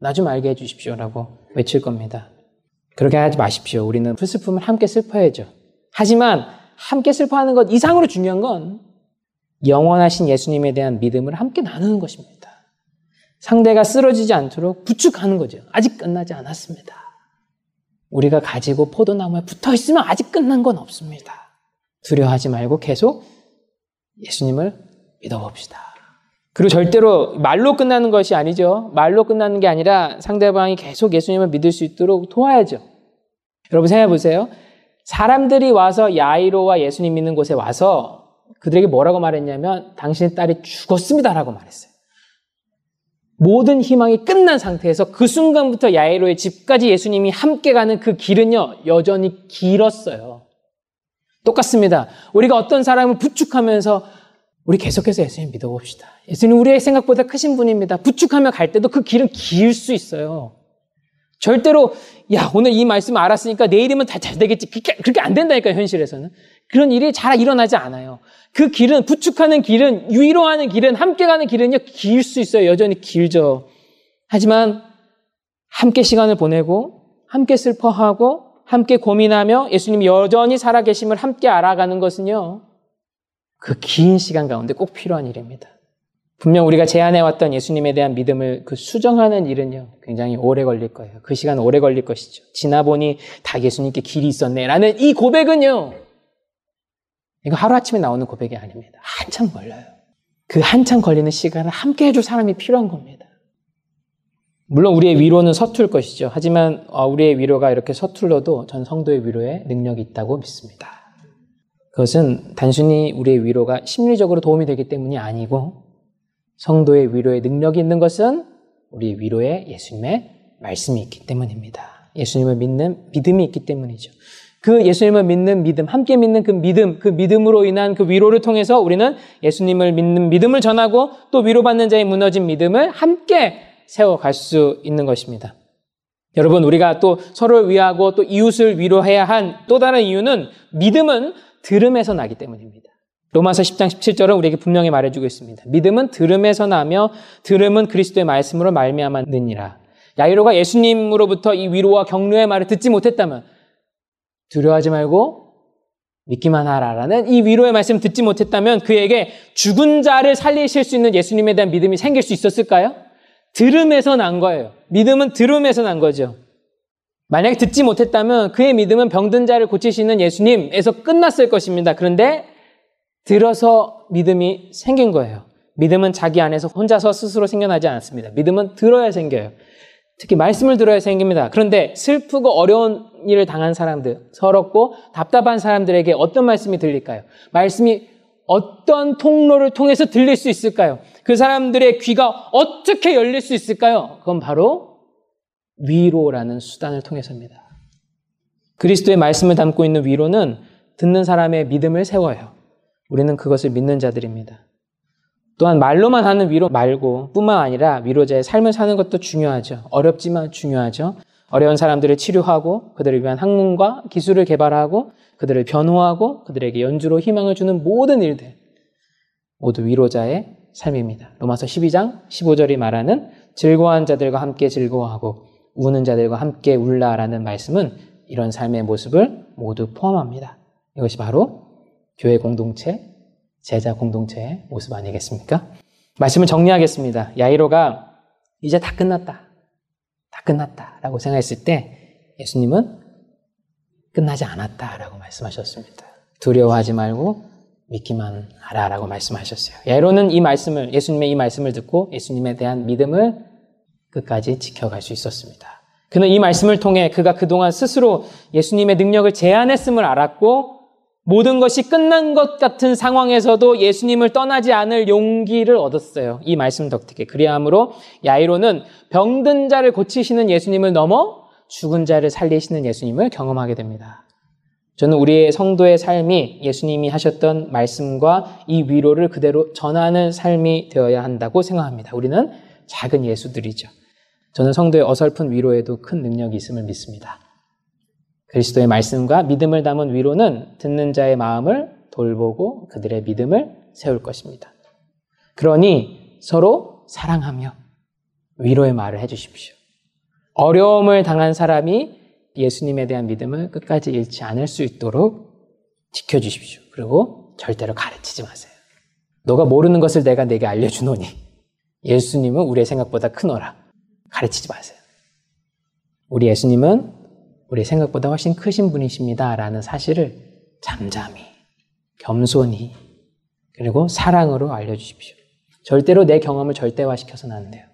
나 좀 알게 해주십시오라고 외칠 겁니다. 그렇게 하지 마십시오. 우리는 그 슬픔을 함께 슬퍼야죠. 하지만 함께 슬퍼하는 것 이상으로 중요한 건 영원하신 예수님에 대한 믿음을 함께 나누는 것입니다. 상대가 쓰러지지 않도록 부축하는 거죠. 아직 끝나지 않았습니다. 우리가 가지고 포도나무에 붙어 있으면 아직 끝난 건 없습니다. 두려워하지 말고 계속 예수님을 믿어봅시다. 그리고 절대로 말로 끝나는 것이 아니죠. 말로 끝나는 게 아니라 상대방이 계속 예수님을 믿을 수 있도록 도와야죠. 여러분 생각해 보세요. 사람들이 와서 야이로와 예수님 믿는 곳에 와서 그들에게 뭐라고 말했냐면 당신의 딸이 죽었습니다라고 말했어요. 모든 희망이 끝난 상태에서 그 순간부터 야이로의 집까지 예수님이 함께 가는 그 길은요, 여전히 길었어요. 똑같습니다. 우리가 어떤 사람을 부축하면서 우리 계속해서 예수님 믿어봅시다. 예수님 우리의 생각보다 크신 분입니다. 부축하며 갈 때도 그 길은 길 수 있어요. 절대로 야 오늘 이 말씀 알았으니까 내일이면 다 잘 되겠지. 그렇게 그렇게 안 된다니까 현실에서는 그런 일이 잘 일어나지 않아요. 그 길은 부축하는 길은 위로하는 길은 함께 가는 길은요 길 수 있어요. 여전히 길죠. 하지만 함께 시간을 보내고 함께 슬퍼하고 함께 고민하며 예수님이 여전히 살아계심을 함께 알아가는 것은요 그 긴 시간 가운데 꼭 필요한 일입니다. 분명 우리가 제안해왔던 예수님에 대한 믿음을 그 수정하는 일은요, 굉장히 오래 걸릴 거예요. 그 시간 오래 걸릴 것이죠. 지나보니 다 예수님께 길이 있었네. 라는 이 고백은요, 이거 하루아침에 나오는 고백이 아닙니다. 한참 걸려요. 그 한참 걸리는 시간을 함께 해줄 사람이 필요한 겁니다. 물론 우리의 위로는 서툴 것이죠. 하지만 어, 우리의 위로가 이렇게 서툴러도 전 성도의 위로에 능력이 있다고 믿습니다. 그것은 단순히 우리의 위로가 심리적으로 도움이 되기 때문이 아니고 성도의 위로에 능력이 있는 것은 우리 위로에 예수님의 말씀이 있기 때문입니다. 예수님을 믿는 믿음이 있기 때문이죠. 그 예수님을 믿는 믿음, 함께 믿는 그 믿음, 그 믿음으로 인한 그 위로를 통해서 우리는 예수님을 믿는 믿음을 전하고 또 위로받는 자의 무너진 믿음을 함께 세워갈 수 있는 것입니다. 여러분, 우리가 또 서로를 위하고 또 이웃을 위로해야 한 또 다른 이유는 믿음은 들음에서 나기 때문입니다. 로마서 10장 17절은 우리에게 분명히 말해주고 있습니다. 믿음은 들음에서 나며 들음은 그리스도의 말씀으로 말미암아 느니라. 야이로가 예수님으로부터 이 위로와 격려의 말을 듣지 못했다면 두려워하지 말고 믿기만 하라라는 이 위로의 말씀을 듣지 못했다면 그에게 죽은 자를 살리실 수 있는 예수님에 대한 믿음이 생길 수 있었을까요? 들음에서 난 거예요. 믿음은 들음에서 난 거죠. 만약에 듣지 못했다면 그의 믿음은 병든 자를 고치시는 예수님에서 끝났을 것입니다. 그런데 들어서 믿음이 생긴 거예요. 믿음은 자기 안에서 혼자서 스스로 생겨나지 않습니다. 믿음은 들어야 생겨요. 특히 말씀을 들어야 생깁니다. 그런데 슬프고 어려운 일을 당한 사람들, 서럽고 답답한 사람들에게 어떤 말씀이 들릴까요? 말씀이 어떤 통로를 통해서 들릴 수 있을까요? 그 사람들의 귀가 어떻게 열릴 수 있을까요? 그건 바로 위로라는 수단을 통해서입니다. 그리스도의 말씀을 담고 있는 위로는 듣는 사람의 믿음을 세워요. 우리는 그것을 믿는 자들입니다. 또한 말로만 하는 위로 말고 뿐만 아니라 위로자의 삶을 사는 것도 중요하죠. 어렵지만 중요하죠. 어려운 사람들을 치료하고 그들을 위한 학문과 기술을 개발하고 그들을 변호하고 그들에게 연주로 희망을 주는 모든 일들 모두 위로자의 삶입니다. 로마서 12장 15절이 말하는 즐거워한 자들과 함께 즐거워하고 우는 자들과 함께 울라라는 말씀은 이런 삶의 모습을 모두 포함합니다. 이것이 바로 교회 공동체, 제자 공동체의 모습 아니겠습니까? 말씀을 정리하겠습니다. 야이로가 이제 다 끝났다. 다 끝났다. 라고 생각했을 때 예수님은 끝나지 않았다. 라고 말씀하셨습니다. 두려워하지 말고 믿기만 하라. 라고 말씀하셨어요. 야이로는 이 말씀을, 예수님의 이 말씀을 듣고 예수님에 대한 믿음을 끝까지 지켜갈 수 있었습니다. 그는 이 말씀을 통해 그가 그동안 스스로 예수님의 능력을 제안했음을 알았고 모든 것이 끝난 것 같은 상황에서도 예수님을 떠나지 않을 용기를 얻었어요. 이 말씀 덕택에. 그리함으로 야이로는 병든 자를 고치시는 예수님을 넘어 죽은 자를 살리시는 예수님을 경험하게 됩니다. 저는 우리의 성도의 삶이 예수님이 하셨던 말씀과 이 위로를 그대로 전하는 삶이 되어야 한다고 생각합니다. 우리는 작은 예수들이죠. 저는 성도의 어설픈 위로에도 큰 능력이 있음을 믿습니다. 그리스도의 말씀과 믿음을 담은 위로는 듣는 자의 마음을 돌보고 그들의 믿음을 세울 것입니다. 그러니 서로 사랑하며 위로의 말을 해주십시오. 어려움을 당한 사람이 예수님에 대한 믿음을 끝까지 잃지 않을 수 있도록 지켜주십시오. 그리고 절대로 가르치지 마세요. 너가 모르는 것을 내가 내게 알려주노니 예수님은 우리의 생각보다 크노라. 가르치지 마세요. 우리 예수님은 우리 생각보다 훨씬 크신 분이십니다. 라는 사실을 잠잠히, 겸손히, 그리고 사랑으로 알려주십시오. 절대로 내 경험을 절대화시켜서는 안 돼요.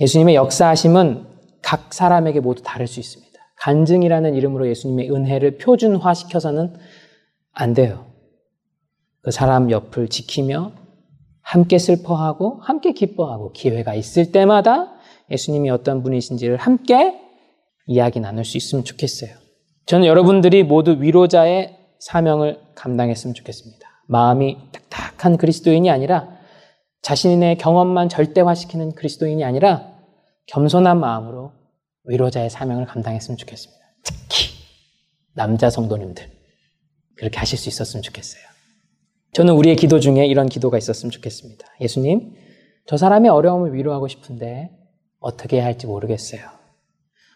예수님의 역사하심은 각 사람에게 모두 다를 수 있습니다. 간증이라는 이름으로 예수님의 은혜를 표준화시켜서는 안 돼요. 그 사람 옆을 지키며 함께 슬퍼하고 함께 기뻐하고 기회가 있을 때마다 예수님이 어떤 분이신지를 함께 이야기 나눌 수 있으면 좋겠어요. 저는 여러분들이 모두 위로자의 사명을 감당했으면 좋겠습니다. 마음이 딱딱한 그리스도인이 아니라 자신의 경험만 절대화시키는 그리스도인이 아니라 겸손한 마음으로 위로자의 사명을 감당했으면 좋겠습니다. 특히 남자 성도님들 그렇게 하실 수 있었으면 좋겠어요. 저는 우리의 기도 중에 이런 기도가 있었으면 좋겠습니다. 예수님, 저 사람의 어려움을 위로하고 싶은데 어떻게 해야 할지 모르겠어요.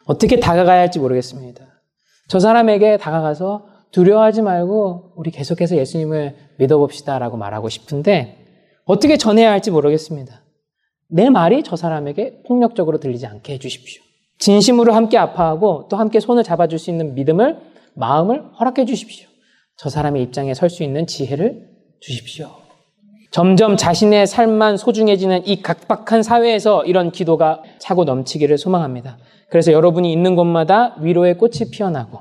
어떻게 다가가야 할지 모르겠습니다. 저 사람에게 다가가서 두려워하지 말고 우리 계속해서 예수님을 믿어봅시다 라고 말하고 싶은데 어떻게 전해야 할지 모르겠습니다. 내 말이 저 사람에게 폭력적으로 들리지 않게 해주십시오. 진심으로 함께 아파하고 또 함께 손을 잡아줄 수 있는 믿음을, 마음을 허락해 주십시오. 저 사람의 입장에 설 수 있는 지혜를 주십시오. 점점 자신의 삶만 소중해지는 이 각박한 사회에서 이런 기도가 차고 넘치기를 소망합니다. 그래서 여러분이 있는 곳마다 위로의 꽃이 피어나고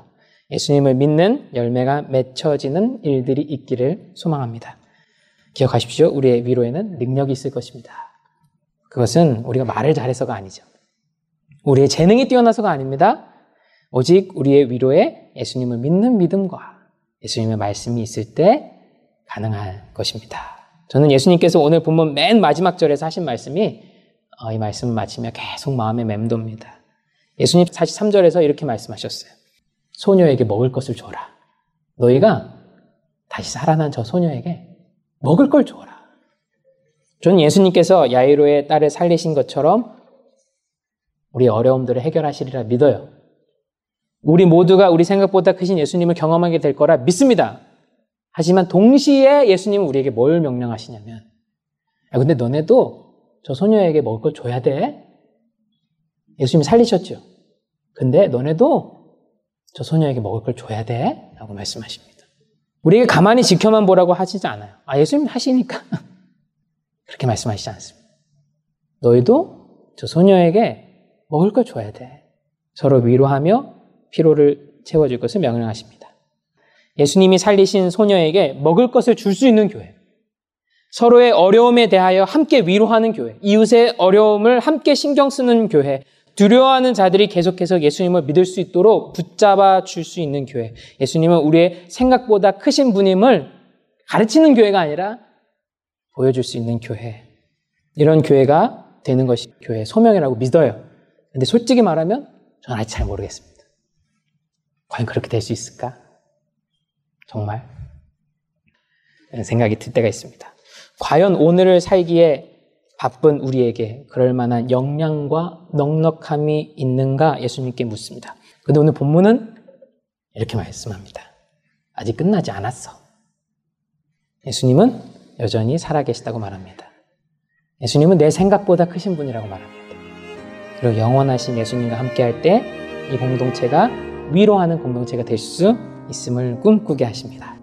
예수님을 믿는 열매가 맺혀지는 일들이 있기를 소망합니다. 기억하십시오. 우리의 위로에는 능력이 있을 것입니다. 그것은 우리가 말을 잘해서가 아니죠. 우리의 재능이 뛰어나서가 아닙니다. 오직 우리의 위로에 예수님을 믿는 믿음과 예수님의 말씀이 있을 때 가능한 것입니다. 저는 예수님께서 오늘 본문 맨 마지막 절에서 하신 말씀이 어, 이 말씀을 마치며 계속 마음에 맴돕니다. 예수님 43절에서 이렇게 말씀하셨어요. 소녀에게 먹을 것을 줘라. 너희가 다시 살아난 저 소녀에게 먹을 걸 줘라. 저는 예수님께서 야이로의 딸을 살리신 것처럼 우리 어려움들을 해결하시리라 믿어요. 우리 모두가 우리 생각보다 크신 예수님을 경험하게 될 거라 믿습니다. 하지만 동시에 예수님은 우리에게 뭘 명령하시냐면, 야, 근데 너네도 저 소녀에게 먹을 걸 줘야 돼. 예수님이 살리셨죠. 근데 너네도 저 소녀에게 먹을 걸 줘야 돼. 라고 말씀하십니다. 우리에게 가만히 지켜만 보라고 하시지 않아요. 아, 예수님 하시니까. 그렇게 말씀하시지 않습니다. 너희도 저 소녀에게 먹을 걸 줘야 돼. 서로 위로하며 피로를 채워줄 것을 명령하십니다. 예수님이 살리신 소녀에게 먹을 것을 줄 수 있는 교회. 서로의 어려움에 대하여 함께 위로하는 교회. 이웃의 어려움을 함께 신경 쓰는 교회. 두려워하는 자들이 계속해서 예수님을 믿을 수 있도록 붙잡아 줄 수 있는 교회. 예수님은 우리의 생각보다 크신 분임을 가르치는 교회가 아니라 보여줄 수 있는 교회. 이런 교회가 되는 것이 교회의 소명이라고 믿어요. 근데 솔직히 말하면 저는 아직 잘 모르겠습니다. 과연 그렇게 될 수 있을까? 정말? 생각이 들 때가 있습니다. 과연 오늘을 살기에 바쁜 우리에게 그럴 만한 역량과 넉넉함이 있는가 예수님께 묻습니다. 근데 오늘 본문은 이렇게 말씀합니다. 아직 끝나지 않았어. 예수님은 여전히 살아계시다고 말합니다. 예수님은 내 생각보다 크신 분이라고 말합니다. 그리고 영원하신 예수님과 함께할 때 이 공동체가 위로하는 공동체가 될 수 있음을 꿈꾸게 하십니다.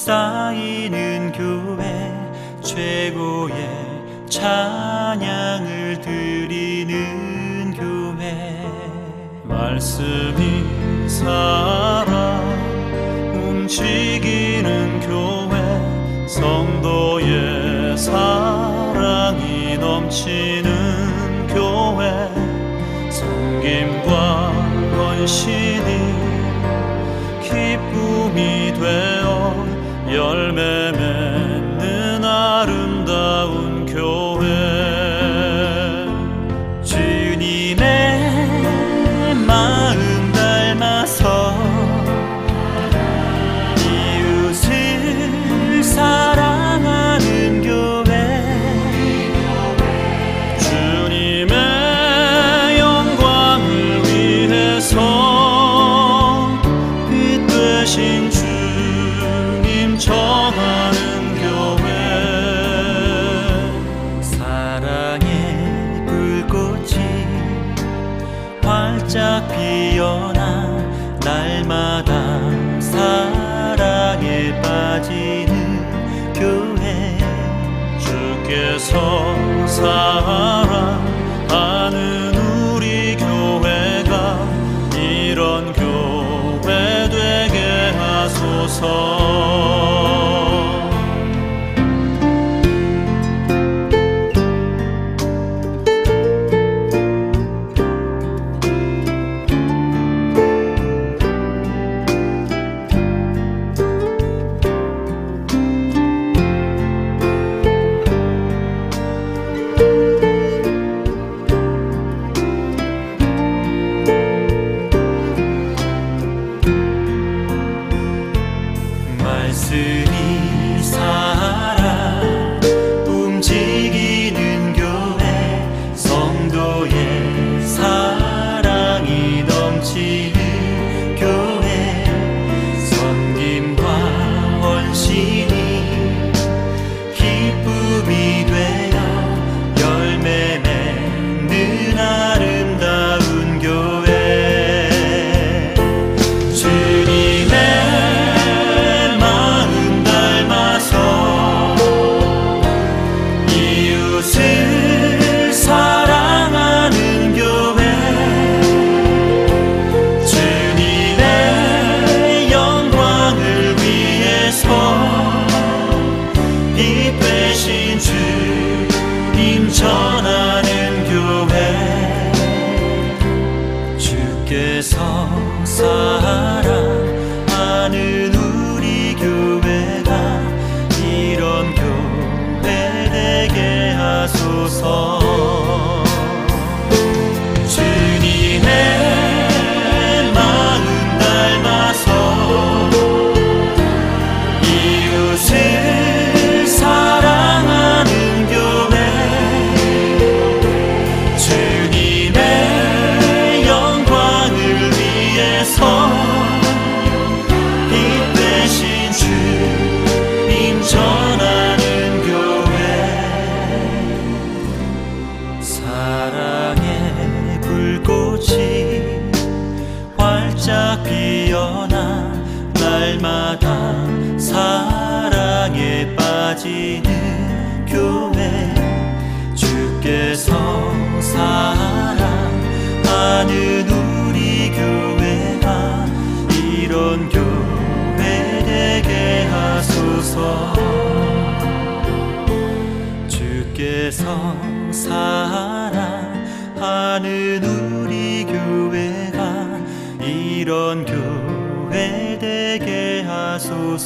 쌓이는 교회 최고의 찬양을 드리는 교회. 말씀이 살아 움직이는 교회 성도의 사랑이 넘치는 교회. 섬김과 헌신이 기쁨이 되어 열매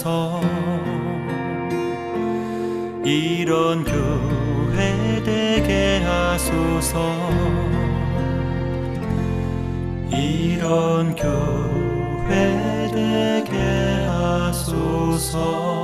서 이런 교회 되게 하소서. 이런 교회 되게 하소서.